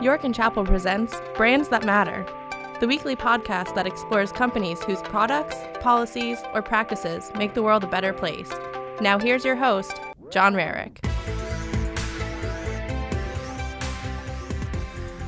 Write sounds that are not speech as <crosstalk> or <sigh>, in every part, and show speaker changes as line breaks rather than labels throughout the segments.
York and Chapel presents Brands That Matter, the weekly podcast that explores companies whose products, policies, or practices make the world a better place. Now, here's your host, John Rarick.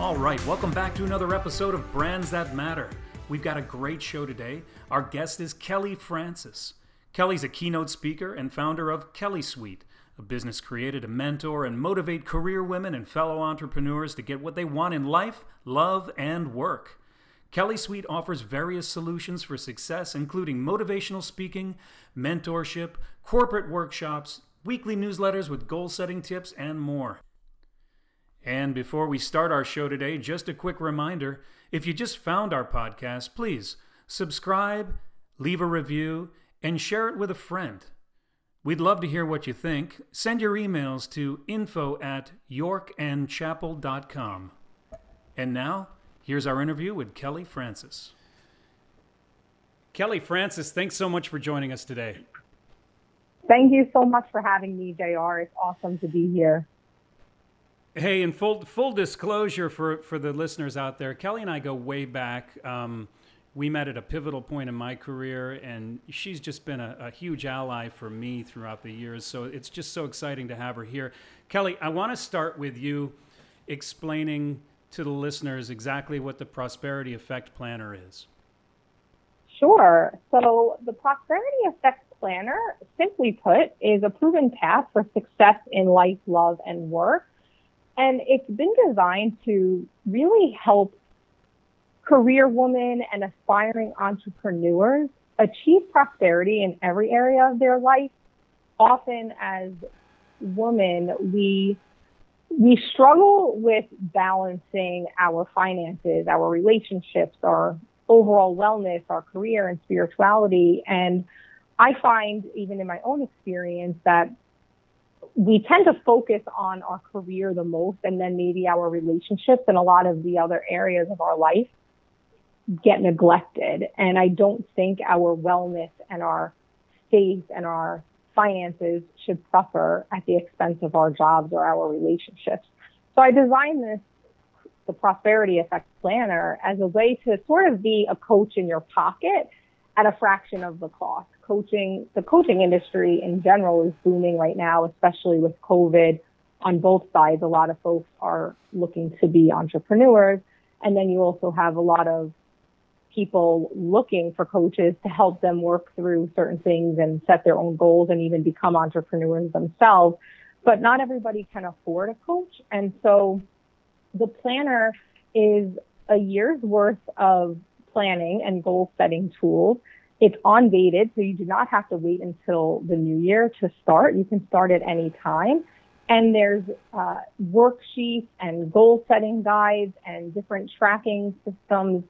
All right, welcome back to another episode of Brands That Matter. We've got a great show today. Our guest is Kelly Francis. Kelly's a keynote speaker and founder of kellySUITE a business created to mentor and motivate career women and fellow entrepreneurs to get what they want in life, love, and work. kellySUITE offers various solutions for success, including motivational speaking, mentorship, corporate workshops, weekly newsletters with goal setting tips, and more. And before we start our show today, just a quick reminder if you just found our podcast, please subscribe, leave a review, and share it with a friend. We'd love to hear what you think. Send your emails to info at yorkandchapel.com. And now, here's our interview with Kelly Francis. Kelly Francis, thanks so much for joining us today.
Thank you so much for having me, JR. It's awesome to be here.
Hey, in full full disclosure for, for the listeners out there, Kelly and I go way back. Um, we met at a pivotal point in my career, and she's just been a, a, huge ally for me throughout the years. So it's just so exciting to have her here. Kelly, I want to start with you explaining to the listeners exactly what the Prosperity Effect Planner is.
Sure. So the Prosperity Effect Planner, simply put, is a proven path for success in life, love, and work. And it's been designed to really help career women and aspiring entrepreneurs achieve prosperity in every area of their life. Often as women, we we struggle with balancing our finances, our relationships, our overall wellness, our career and spirituality. And I find, even in my own experience, that we tend to focus on our career the most and then maybe our relationships and a lot of the other areas of our life get neglected. And I don't think our wellness and our faith and our finances should suffer at the expense of our jobs or our relationships. So I designed this, the Prosperity Effect Planner, as a way to sort of be a coach in your pocket at a fraction of the cost. Coaching, the coaching industry in general is booming right now, especially with COVID on both sides. A lot of folks are looking to be entrepreneurs. And then you also have a lot of people looking for coaches to help them work through certain things and set their own goals and even become entrepreneurs themselves. But not everybody can afford a coach. And so the planner is a year's worth of planning and goal setting tools. It's on dated, so you do not have to wait until the new year to start. You can start at any time. And there's uh, worksheets and goal setting guides and different tracking systems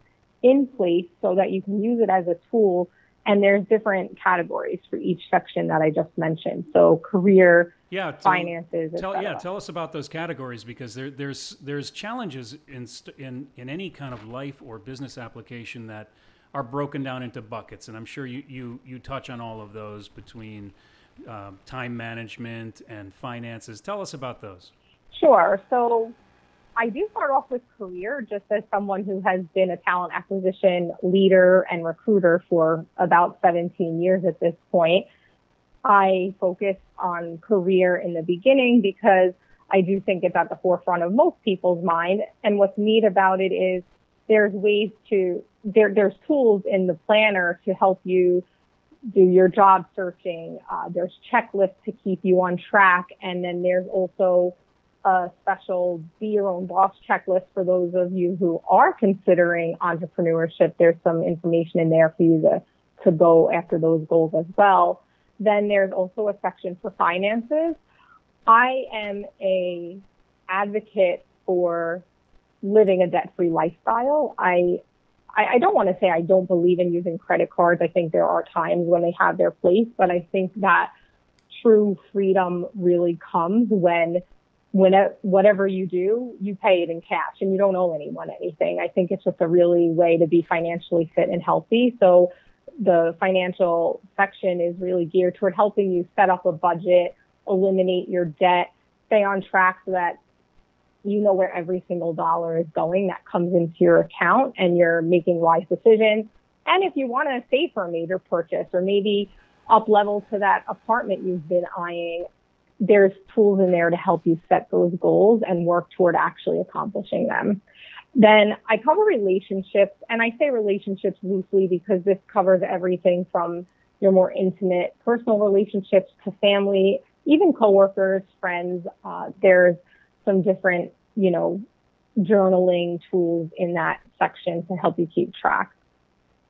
in place so that you can use it as a tool. And there's different categories for each section that I just mentioned. So career, yeah, tell, finances.
Tell, yeah, tell us about those categories because there, there's there's challenges in in in any kind of life or business application that are broken down into buckets, and I'm sure you you you touch on all of those between uh, time management and finances. Tell us about those.
Sure. So I do start off with career just as someone who has been a talent acquisition leader and recruiter for about 17 years at this point. I focus on career in the beginning because I do think it's at the forefront of most people's mind. And what's neat about it is there's ways to, there, there's tools in the planner to help you do your job searching. Uh, there's checklists to keep you on track. And then there's also a special be your own boss checklist for those of you who are considering entrepreneurship. There's some information in there for you to, to go after those goals as well. Then there's also a section for finances. I am a advocate for living a debt-free lifestyle. I, I, I don't want to say I don't believe in using credit cards. I think there are times when they have their place, but I think that true freedom really comes when whenever, whatever you do, you pay it in cash and you don't owe anyone anything. I think it's just a really way to be financially fit and healthy. So the financial section is really geared toward helping you set up a budget, eliminate your debt, stay on track so that you know where every single dollar is going that comes into your account and you're making wise decisions. And if you want to save for a major purchase or maybe up level to that apartment you've been eyeing, there's tools in there to help you set those goals and work toward actually accomplishing them. Then I cover relationships, and I say relationships loosely because this covers everything from your more intimate personal relationships to family, even coworkers, friends. Uh, there's some different, you know, journaling tools in that section to help you keep track.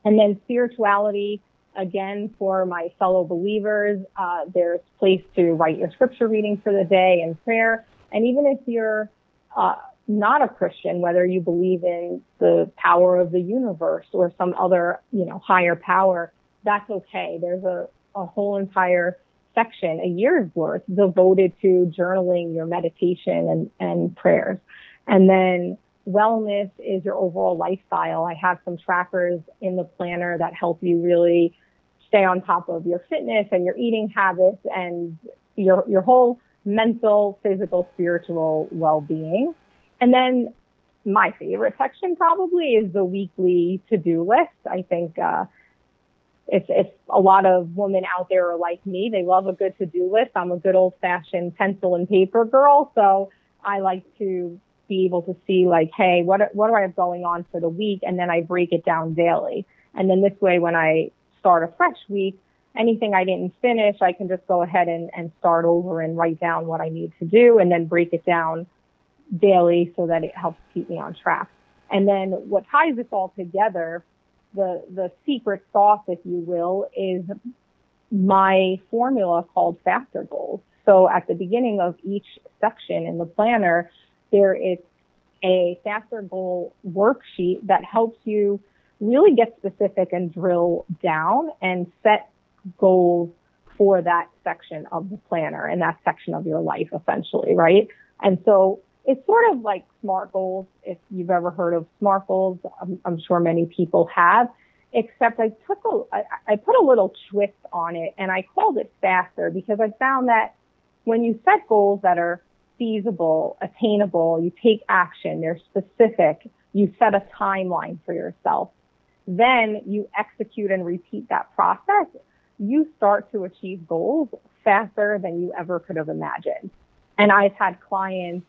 And then spirituality, again, for my fellow believers, uh, there's place to write your scripture reading for the day and prayer. And even if you're uh, not a Christian, whether you believe in the power of the universe or some other, you know, higher power, that's okay. There's a, a whole entire section, a year's worth devoted to journaling your meditation and, and prayers. And then wellness is your overall lifestyle. I have some trackers in the planner that help you really stay on top of your fitness and your eating habits and your, your whole mental, physical, spiritual well-being. And then my favorite section probably is the weekly to-do list. I think, uh, if, if a lot of women out there are like me, they love a good to-do list. I'm a good old-fashioned pencil and paper girl, so I like to be able to see like, hey, what what do I have going on for the week, and then I break it down daily. And then this way, when I start a fresh week, anything I didn't finish, I can just go ahead and, and start over and write down what I need to do, and then break it down daily so that it helps keep me on track. And then what ties this all together the the secret sauce, if you will, is my formula called faster goals. So at the beginning of each section in the planner, there is a faster goal worksheet that helps you really get specific and drill down and set goals for that section of the planner and that section of your life essentially, right? And so it's sort of like SMART goals. If you've ever heard of SMART goals, I'm, I'm sure many people have. Except I took a, I, I put a little twist on it, and I called it faster because I found that when you set goals that are feasible, attainable, you take action, they're specific, you set a timeline for yourself, then you execute and repeat that process, you start to achieve goals faster than you ever could have imagined. And I've had clients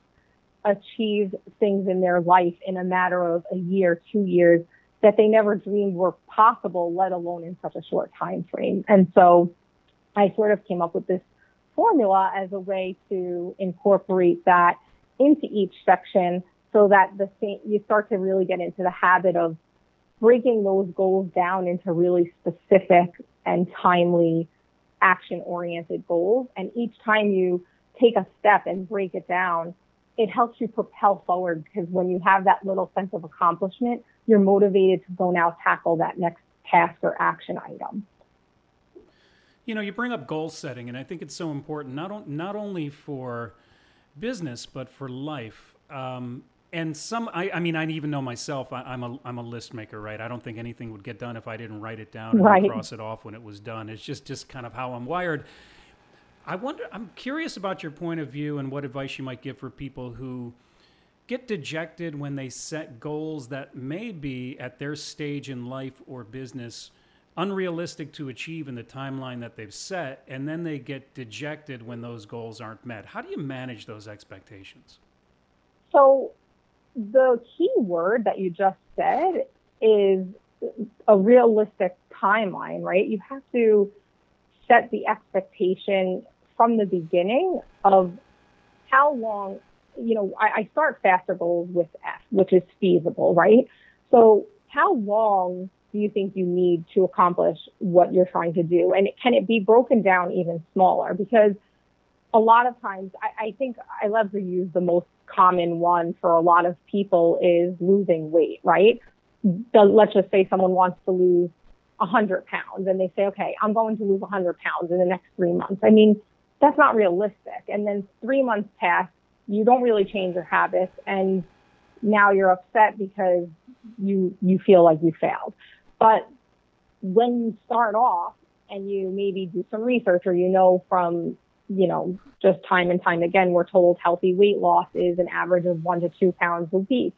achieve things in their life in a matter of a year, two years that they never dreamed were possible, let alone in such a short time frame. And so I sort of came up with this formula as a way to incorporate that into each section so that the you start to really get into the habit of breaking those goals down into really specific and timely action oriented goals. And each time you take a step and break it down, it helps you propel forward because when you have that little sense of accomplishment, you're motivated to go now tackle that next task or action item.
You know, you bring up goal setting, and I think it's so important not not only for business but for life. Um, and some, I, I, mean, I even know myself. I, am a I'm a list maker, right? I don't think anything would get done if I didn't write it down and right. cross it off when it was done. It's just just kind of how I'm wired. I wonder. I'm curious about your point of view and what advice you might give for people who get dejected when they set goals that may be at their stage in life or business unrealistic to achieve in the timeline that they've set, and then they get dejected when those goals aren't met. How do you manage those expectations?
So, the key word that you just said is a realistic timeline, right? You have to set the expectation from the beginning of how long, you know, I, I start faster goals with F, which is feasible, right? So how long do you think you need to accomplish what you're trying to do? And can it be broken down even smaller? Because a lot of times, I, I think I love to use the most common one for a lot of people is losing weight, right? The, let's just say someone wants to lose 100 pounds and they say, okay, I'm going to lose 100 pounds in the next three months. I mean, that's not realistic. And then three months pass, you don't really change your habits, and now you're upset because you you feel like you failed. But when you start off and you maybe do some research or you know from you know, just time and time again, we're told healthy weight loss is an average of one to two pounds a week.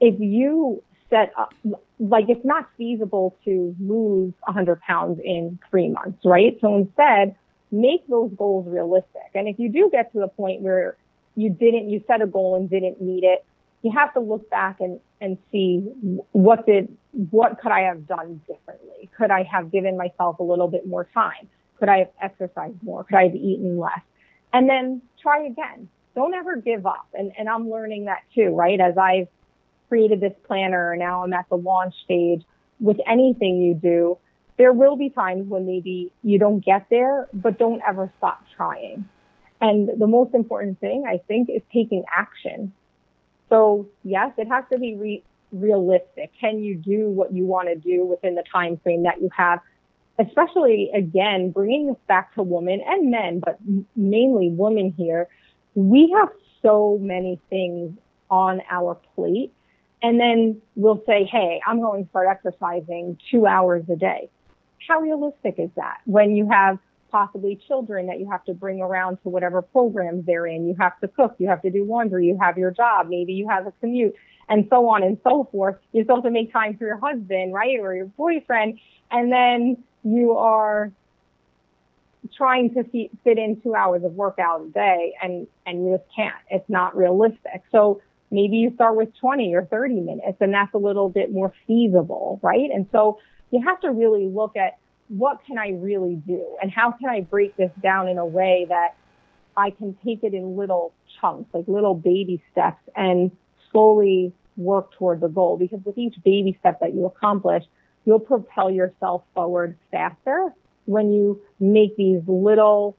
If you set up, like, it's not feasible to lose 100 pounds in three months, right? So instead, make those goals realistic. And if you do get to the point where you didn't, you set a goal and didn't meet it, you have to look back and, and see what did, what could I have done differently? Could I have given myself a little bit more time? Could I have exercised more? Could I have eaten less? And then try again. Don't ever give up. And, and I'm learning that too, right? As I've created this planner now I'm at the launch stage with anything you do, there will be times when maybe you don't get there, but don't ever stop trying. And the most important thing, I think, is taking action. So yes, it has to be re- realistic. Can you do what you want to do within the time frame that you have? Especially again, bringing this back to women and men, but mainly women here. We have so many things on our plate. And then we'll say, Hey, I'm going to start exercising two hours a day. How realistic is that when you have possibly children that you have to bring around to whatever programs they're in. You have to cook, you have to do laundry, you have your job, maybe you have a commute, and so on and so forth. You're supposed to make time for your husband, right, or your boyfriend, and then you are trying to fit in two hours of workout a day, and and you just can't. It's not realistic. So maybe you start with 20 or 30 minutes, and that's a little bit more feasible, right? And so you have to really look at what can I really do? And how can I break this down in a way that I can take it in little chunks, like little baby steps and slowly work toward the goal? Because with each baby step that you accomplish, you'll propel yourself forward faster when you make these little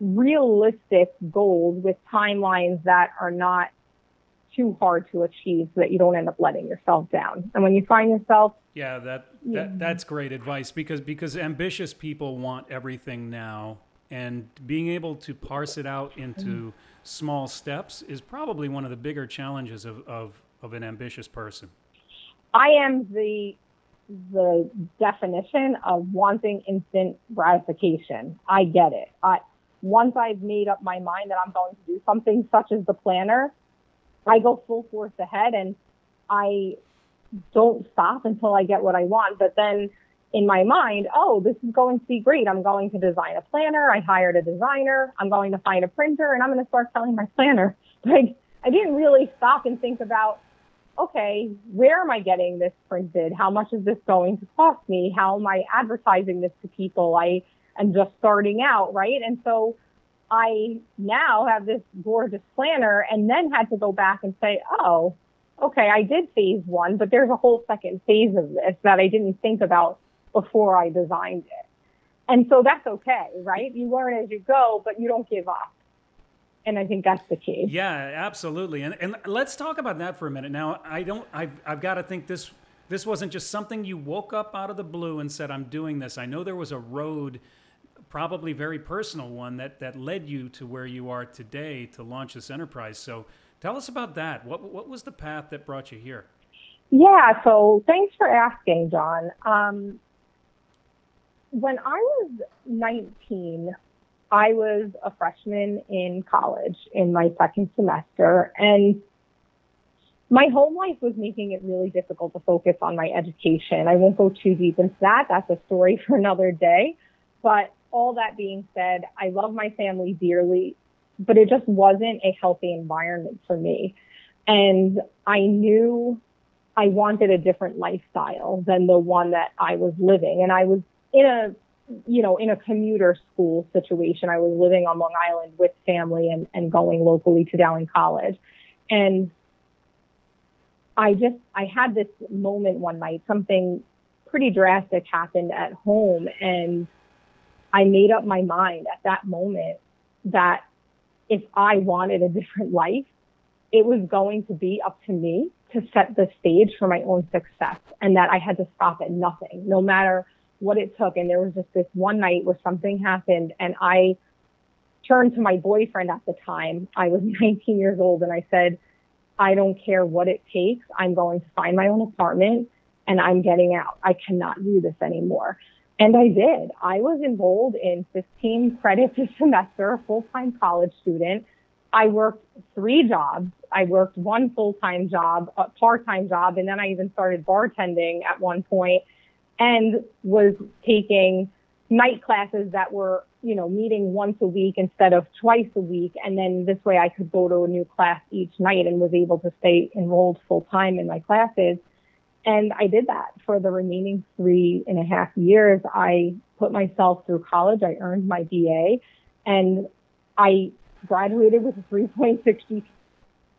realistic goals with timelines that are not too hard to achieve so that you don't end up letting yourself down. And when you find yourself
yeah, that, that that's great advice because because ambitious people want everything now and being able to parse it out into mm-hmm. small steps is probably one of the bigger challenges of, of, of an ambitious person.
I am the the definition of wanting instant gratification. I get it. I, once I've made up my mind that I'm going to do something such as the planner, I go full force ahead and I don't stop until I get what I want. But then in my mind, oh, this is going to be great. I'm going to design a planner. I hired a designer. I'm going to find a printer and I'm going to start selling my planner. <laughs> Like I didn't really stop and think about, okay, where am I getting this printed? How much is this going to cost me? How am I advertising this to people? I am just starting out, right? And so I now have this gorgeous planner and then had to go back and say, oh, okay, I did phase one, but there's a whole second phase of this that I didn't think about before I designed it. And so that's okay, right? You learn as you go, but you don't give up. And I think that's the key.
Yeah, absolutely. And and let's talk about that for a minute. Now, I don't I've I've got to think this this wasn't just something you woke up out of the blue and said I'm doing this. I know there was a road probably very personal one that that led you to where you are today to launch this enterprise. So tell us about that. What what was the path that brought you here?
Yeah, so thanks for asking, John. Um, when I was 19, I was a freshman in college in my second semester, and my home life was making it really difficult to focus on my education. I won't go too deep into that. That's a story <laughs> for another day. But all that being said, I love my family dearly, but it just wasn't a healthy environment for me. And I knew I wanted a different lifestyle than the one that I was living. And I was in a, you know, in a commuter school situation. I was living on Long Island with family and, and going locally to Dowling College. And I just, I had this moment one night, something pretty drastic happened at home. And I made up my mind at that moment that if I wanted a different life, it was going to be up to me to set the stage for my own success and that I had to stop at nothing, no matter what it took. And there was just this one night where something happened and I turned to my boyfriend at the time. I was <laughs> 19 years old and I said, I don't care what it takes. I'm going to find my own apartment and I'm getting out. I cannot do this anymore. And I did. I was enrolled in 15 credits a semester, a full-time college student. I worked three jobs. I worked one full-time job, a part-time job, and then I even started bartending at one point and was taking night classes that were, you know, meeting once a week instead of twice a week. And then this way I could go to a new class each night and was able to stay enrolled full time in my classes. And I did that for the remaining three and a half years. I put myself through college. I earned my BA and I graduated with a 3.60.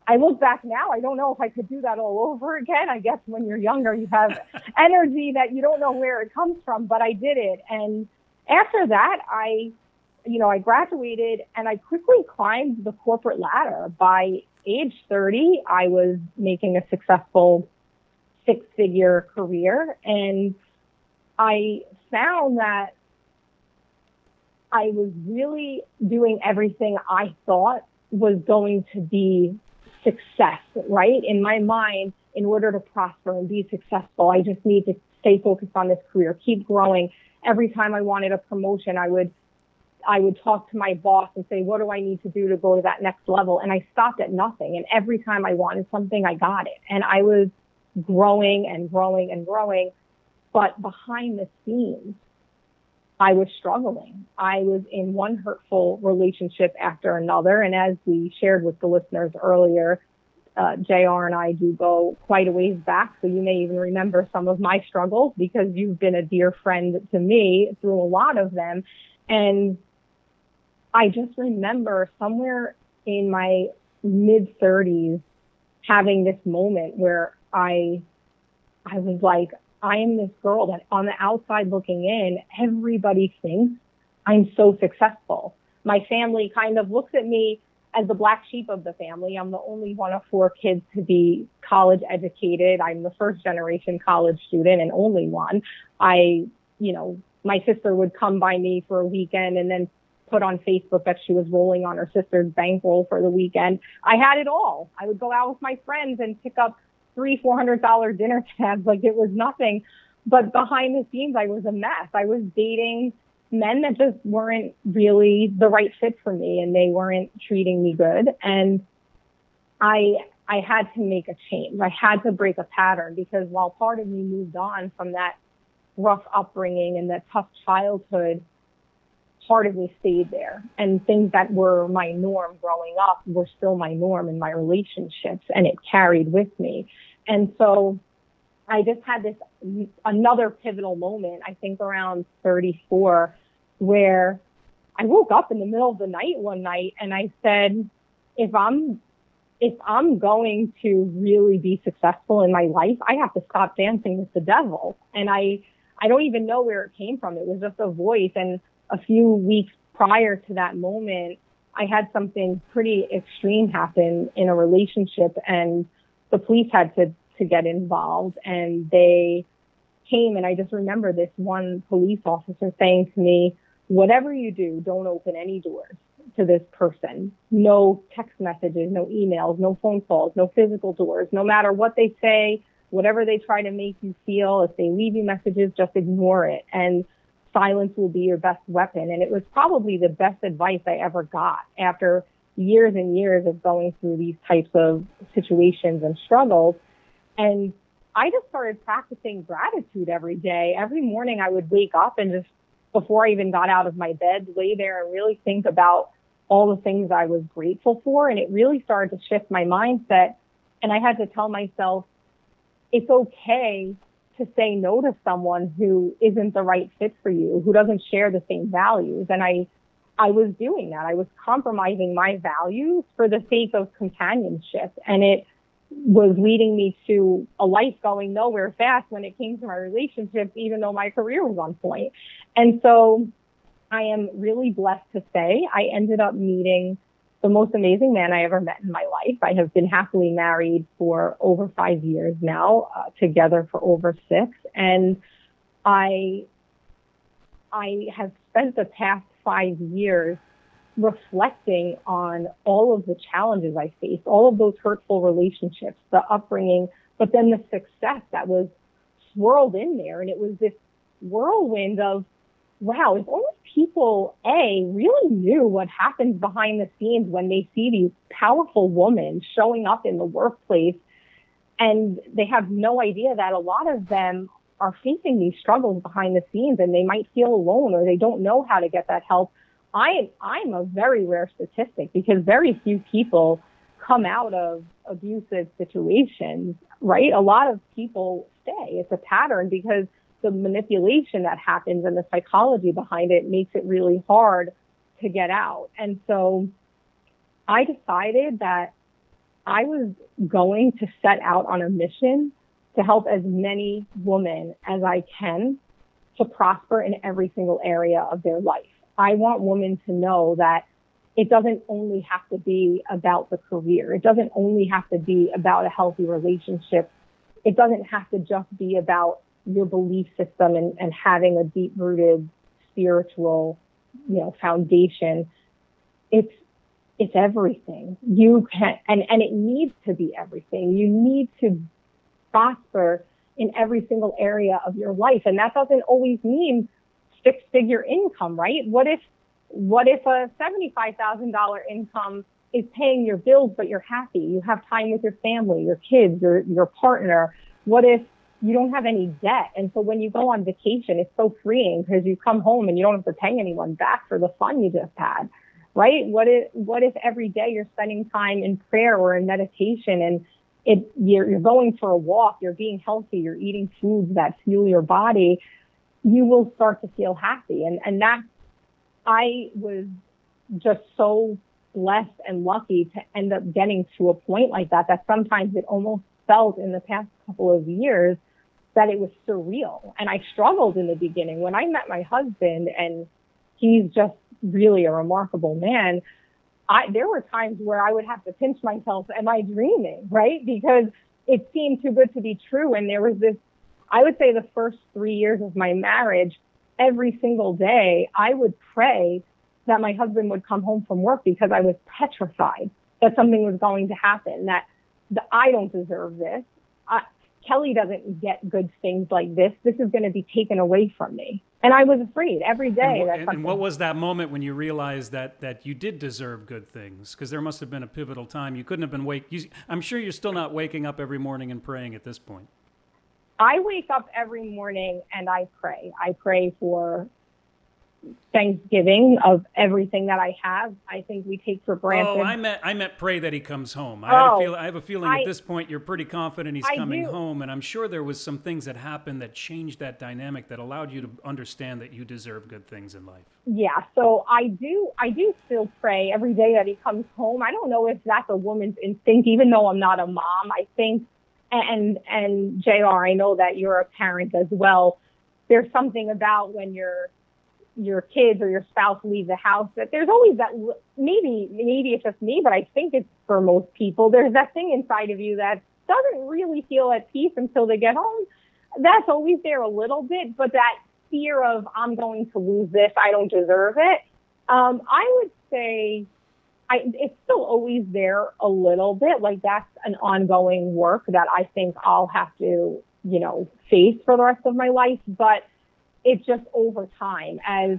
I look back now, I don't know if I could do that all over again. I guess when you're younger, you have <laughs> energy that you don't know where it comes from, but I did it. And after that, I, you know, I graduated and I quickly climbed the corporate ladder. By age 30, I was making a successful six figure career. And I found that I was really doing everything I thought was going to be success, right? In my mind, in order to prosper and be successful, I just need to stay focused on this career, keep growing. Every time I wanted a promotion, I would I would talk to my boss and say, what do I need to do to go to that next level? And I stopped at nothing. And every time I wanted something, I got it. And I was growing and growing and growing. But behind the scenes, I was struggling. I was in one hurtful relationship after another. And as we shared with the listeners earlier, uh, JR and I do go quite a ways back. So you may even remember some of my struggles because you've been a dear friend to me through a lot of them. And I just remember somewhere in my mid 30s having this moment where I, I was like, I am this girl that on the outside looking in, everybody thinks I'm so successful. My family kind of looks at me as the black sheep of the family. I'm the only one of four kids to be college educated. I'm the first generation college student and only one. I, you know, my sister would come by me for a weekend and then put on Facebook that she was rolling on her sister's bankroll for the weekend. I had it all. I would go out with my friends and pick up three, four hundred dollar dinner <laughs> tabs like it was nothing. But behind the scenes, I was a mess. I was dating men that just weren't really the right fit for me and they weren't treating me good. And I, I had to make a change. I had to break a pattern because while part of me moved on from that rough upbringing and that tough childhood, part of me stayed there. And things that were my norm growing up were still my norm in my relationships and it carried with me. And so I just had this another pivotal moment, I think around 34, where I woke up in the middle of the night one night and I said, if I'm if I'm going to really be successful in my life, I have to stop dancing with the devil. And I I don't even know where it came from. It was just a voice and a few weeks prior to that moment, I had something pretty extreme happen in a relationship and the police had to, to get involved and they came and I just remember this one police officer saying to me, whatever you do, don't open any doors to this person. No text messages, no emails, no phone calls, no physical doors. No matter what they say, whatever they try to make you feel, if they leave you messages, just ignore it. And silence will be your best weapon. And it was probably the best advice I ever got after years and years of going through these types of situations and struggles. And I just started practicing gratitude every day. Every morning I would wake up and just before I even got out of my bed, lay there and really think about all the things I was grateful for. And it really started to shift my mindset. And I had to tell myself, it's okay to say no to someone who isn't the right fit for you, who doesn't share the same values. And I, I was doing that. I was compromising my values for the sake of companionship. And it was leading me to a life going nowhere fast when it came to my relationships, even though my career was on point. And so I am really blessed to say I ended up meeting the most amazing man I ever met in my life. I have been happily married for over five years now, uh, together for over six. And I, I have spent the past five years reflecting on all of the challenges I faced, all of those hurtful relationships, the upbringing, but then the success that was swirled in there. And it was this whirlwind of wow, if only people, A, really knew what happens behind the scenes when they see these powerful women showing up in the workplace and they have no idea that a lot of them are facing these struggles behind the scenes and they might feel alone or they don't know how to get that help. I, I'm a very rare statistic because very few people come out of abusive situations, right? A lot of people stay. It's a pattern because the manipulation that happens and the psychology behind it makes it really hard to get out. And so I decided that I was going to set out on a mission to help as many women as I can to prosper in every single area of their life. I want women to know that it doesn't only have to be about the career. It doesn't only have to be about a healthy relationship. It doesn't have to just be about your belief system and, and having a deep rooted spiritual, you know, foundation. It's it's everything. You can and, and it needs to be everything. You need to prosper in every single area of your life. And that doesn't always mean six figure income, right? What if what if a $75,000 income is paying your bills, but you're happy? You have time with your family, your kids, your, your partner. What if you don't have any debt? And so when you go on vacation, it's so freeing because you come home and you don't have to pay anyone back for the fun you just had, right? What if, what if every day you're spending time in prayer or in meditation and it, you're, you're going for a walk, you're being healthy, you're eating foods that fuel your body, you will start to feel happy. And, and that's I was just so blessed and lucky to end up getting to a point like that, that sometimes it almost felt in the past couple of years that it was surreal. And I struggled in the beginning when I met my husband and he's just really a remarkable man. I, there were times where I would have to pinch myself, am I dreaming? Right. Because it seemed too good to be true. And there was this, I would say the first three years of my marriage, every single day, I would pray that my husband would come home from work because I was petrified that something was going to happen, that, that I don't deserve this. Kelly doesn't get good things like this. This is going to be taken away from me. And I was afraid every day.
And, and, and what was that moment when you realized that that you did deserve good things? Because there must have been a pivotal time. You couldn't have been wake. You, I'm sure you're still not waking up every morning and praying at this point.
I wake up every morning and I pray. I pray for Thanksgiving of everything that I have. I think we take for granted.
Oh, I meant I meant pray that he comes home. I, oh, feel, I have a feeling I, at this point you're pretty confident he's I coming do. home, and I'm sure there was some things that happened that changed that dynamic that allowed you to understand that you deserve good things in life.
Yeah, so I do I do still pray every day that he comes home. I don't know if that's a woman's instinct, even though I'm not a mom. I think and and JR I know that you're a parent as well. There's something about when your your kids or your spouse leave the house that there's always that maybe maybe it's just me, but I think it's for most people. There's that thing inside of you that doesn't really feel at peace until they get home. That's always there a little bit, but that fear of I'm going to lose this, I don't deserve it. Um, I would say I, it's still always there a little bit. Like that's an ongoing work that I think I'll have to, you know, face for the rest of my life. But it's just over time as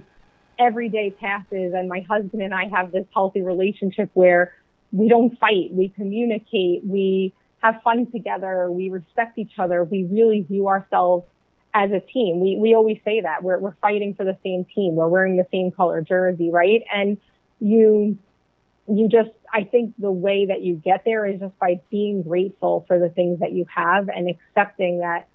every day passes and my husband and I have this healthy relationship where we don't fight, we communicate, we have fun together, we respect each other, we really view ourselves as a team. We we always say that we're we're fighting for the same team. We're wearing the same color jersey, right? And you you just, I think the way that you get there is just by being grateful for the things that you have and accepting that,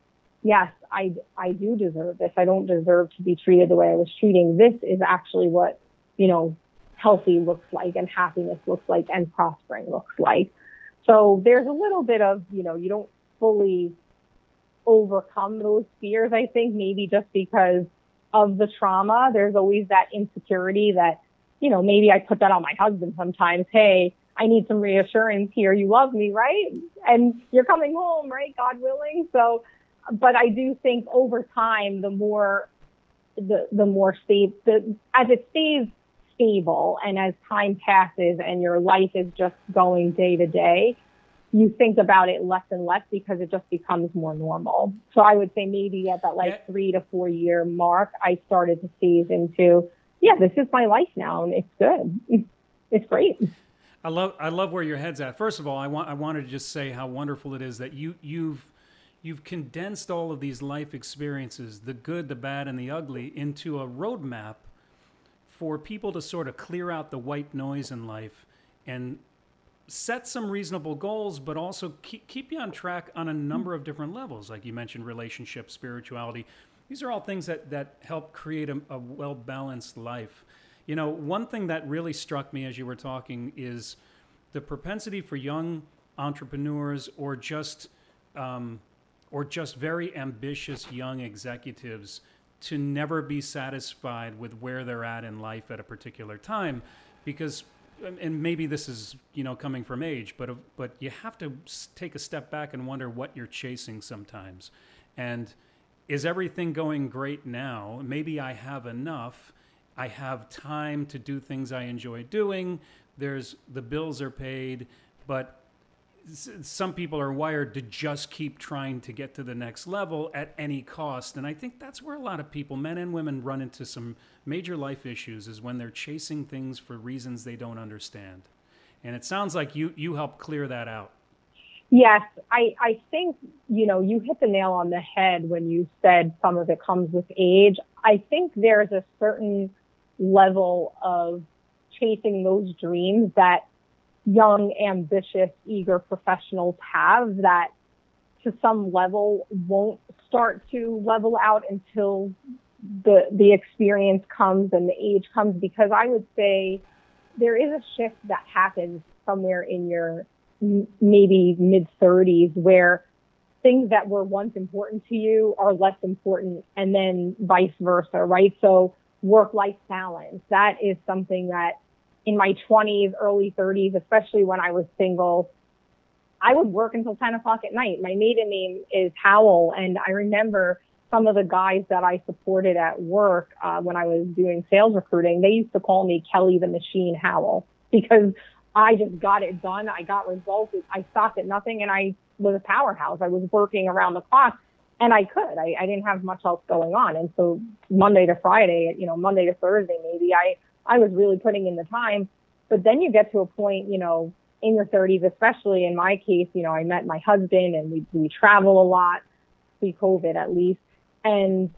yes, I, I do deserve this. I don't deserve to be treated the way I was treating. This is actually what, you know, healthy looks like and happiness looks like and prospering looks like. So there's a little bit of, you know, you don't fully overcome those fears, I think, maybe just because of the trauma. There's always that insecurity that you know, maybe I put that on my husband sometimes. Hey, I need some reassurance here. You love me, right? And you're coming home, right? God willing. So, but I do think over time, the more, the, the more stable, the, as it stays stable and as time passes and your life is just going day to day, you think about it less and less because it just becomes more normal. So I would say maybe at that like yeah. three to four year mark, I started to seize into, yeah, this is my life now and it's good. <laughs> It's great.
I love I love where your head's at. First of all, I want I wanted to just say how wonderful it is that you you've you've condensed all of these life experiences, the good, the bad, and the ugly, into a roadmap for people to sort of clear out the white noise in life and set some reasonable goals, but also keep, keep you on track on a number of different levels. Like you mentioned, relationship, spirituality. These are all things that, that help create a, a well balanced life. You know, one thing that really struck me as you were talking is the propensity for young entrepreneurs or just um, or just very ambitious young executives to never be satisfied with where they're at in life at a particular time because and maybe this is you know coming from age but but you have to take a step back and wonder what you're chasing sometimes. And is everything going great now? Maybe i have enough. I have time to do things I enjoy doing. There's the bills are paid, but some people are wired to just keep trying to get to the next level at any cost. And I think that's where a lot of people, men and women, run into some major life issues is when they're chasing things for reasons they don't understand. And it sounds like you you help clear that out.
Yes, I, I think, you know, you hit the nail on the head when you said some of it comes with age. I think there's a certain level of chasing those dreams that young, ambitious, eager professionals have that to some level won't start to level out until the the experience comes and the age comes because I would say there is a shift that happens somewhere in your maybe mid 30s where things that were once important to you are less important and then vice versa, right? So work life balance. That is something that in my 20s, early 30s, especially when I was single, I would work until 10 o'clock at night. My maiden name is Howell. And I remember some of the guys that I supported at work uh, when I was doing sales recruiting, they used to call me Kelly the Machine Howell because I just got it done. I got results. I stopped at nothing and I was a powerhouse. I was working around the clock and I could. I, I didn't have much else going on, and so Monday to Friday, you know, Monday to Thursday, maybe I I was really putting in the time. But then you get to a point, you know, in your 30s, especially in my case, you know, I met my husband and we we travel a lot, pre-COVID at least, and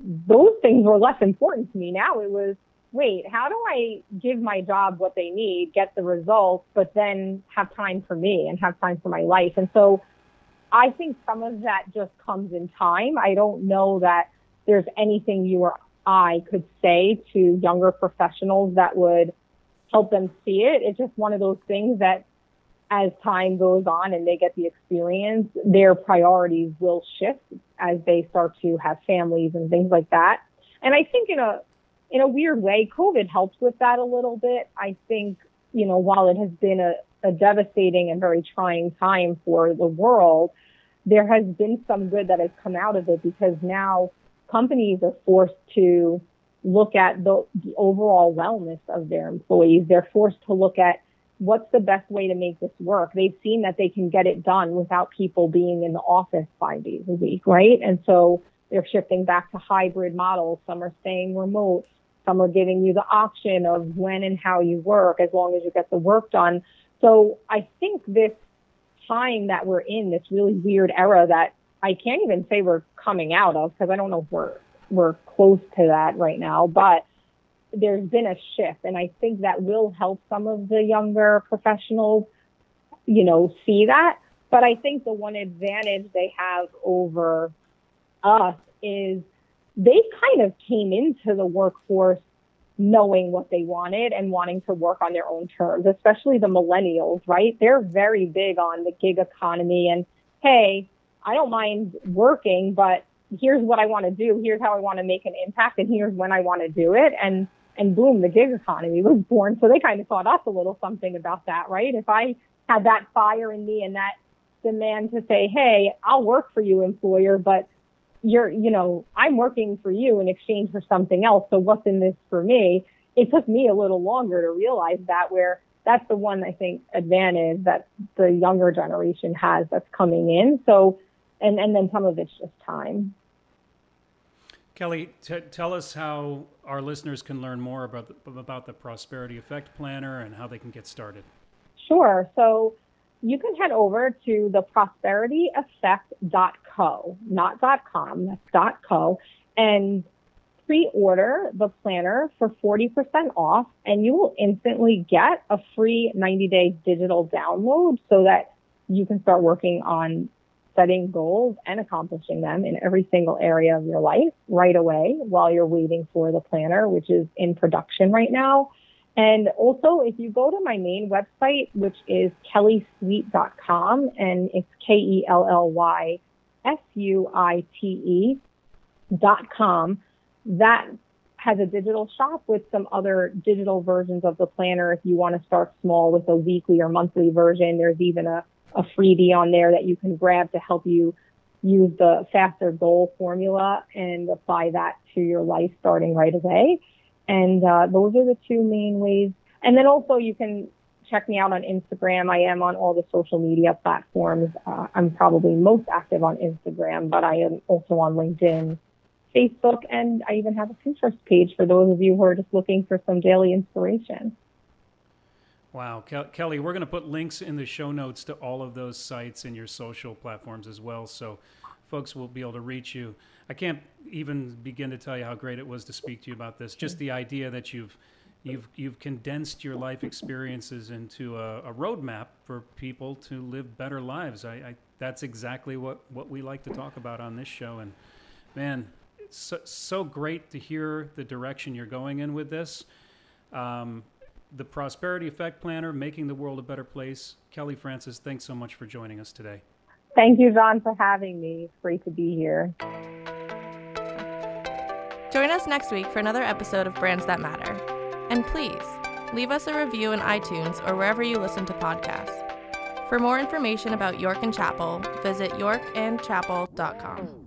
those things were less important to me. Now it was, wait, how do I give my job what they need, get the results, but then have time for me and have time for my life? And so I think some of that just comes in time. I don't know that there's anything you or I could say to younger professionals that would help them see it. It's just one of those things that as time goes on and they get the experience, their priorities will shift as they start to have families and things like that. And I think in a in a weird way, COVID helps with that a little bit. I think, you know, while it has been a, a devastating and very trying time for the world, there has been some good that has come out of it because now companies are forced to look at the, the overall wellness of their employees. They're forced to look at what's the best way to make this work. They've seen that they can get it done without people being in the office five days a week, right? And so they're shifting back to hybrid models. Some are staying remote. Some are giving you the option of when and how you work as long as you get the work done. So I think this time that we're in, this really weird era that I can't even say we're coming out of because I don't know if we're we're close to that right now, but there's been a shift and I think that will help some of the younger professionals, you know, see that. But I think the one advantage they have over us is they kind of came into the workforce knowing what they wanted and wanting to work on their own terms, especially the millennials, right? They're very big on the gig economy and, hey, I don't mind working, but here's what I want to do. Here's how I want to make an impact and here's when I want to do it. And, and boom, the gig economy was born. So they kind of taught us a little something about that, right? If I had that fire in me and that demand to say, hey, I'll work for you, employer, but you're, you know, I'm working for you in exchange for something else. So what's in this for me? It took me a little longer to realize that where that's the one I think advantage that the younger generation has that's coming in. So, and and then some of it's just time.
Kelly, t- tell us how our listeners can learn more about the, about the Prosperity Effect Planner and how they can get started.
Sure. So you can head over to the prosperityeffect.co, not .com, that's .co, and pre-order the planner for 40% off and you will instantly get a free 90-day digital download so that you can start working on setting goals and accomplishing them in every single area of your life right away while you're waiting for the planner, which is in production right now. And also, if you go to my main website, which is kellysuite.com, and it's K E L L Y S U I T E dot com, that has a digital shop with some other digital versions of the planner. If you want to start small with a weekly or monthly version, there's even a a freebie on there that you can grab to help you use the faster goal formula and apply that to your life starting right away. And uh, those are the two main ways. And then also you can check me out on Instagram. I am on all the social media platforms. Uh, I'm probably most active on Instagram, but I am also on LinkedIn, Facebook, and I even have a Pinterest page for those of you who are just looking for some daily inspiration.
Wow. Ke- Kelly, we're going to put links in the show notes to all of those sites and your social platforms as well. So folks will be able to reach you. I can't even begin to tell you how great it was to speak to you about this. Just the idea that you've you've you've condensed your life experiences into a, a roadmap for people to live better lives. I, I, that's exactly what what we like to talk about on this show. And man, it's so, so great to hear the direction you're going in with this. Um, the Prosperity Effect Planner, Making the World a Better Place. Kelly Francis, thanks so much for joining us today.
Thank you, John, for having me. It's great to be here.
Join us next week for another episode of Brands That Matter. And please, leave us a review in iTunes or wherever you listen to podcasts. For more information about York and Chapel, visit yorkandchapel.com.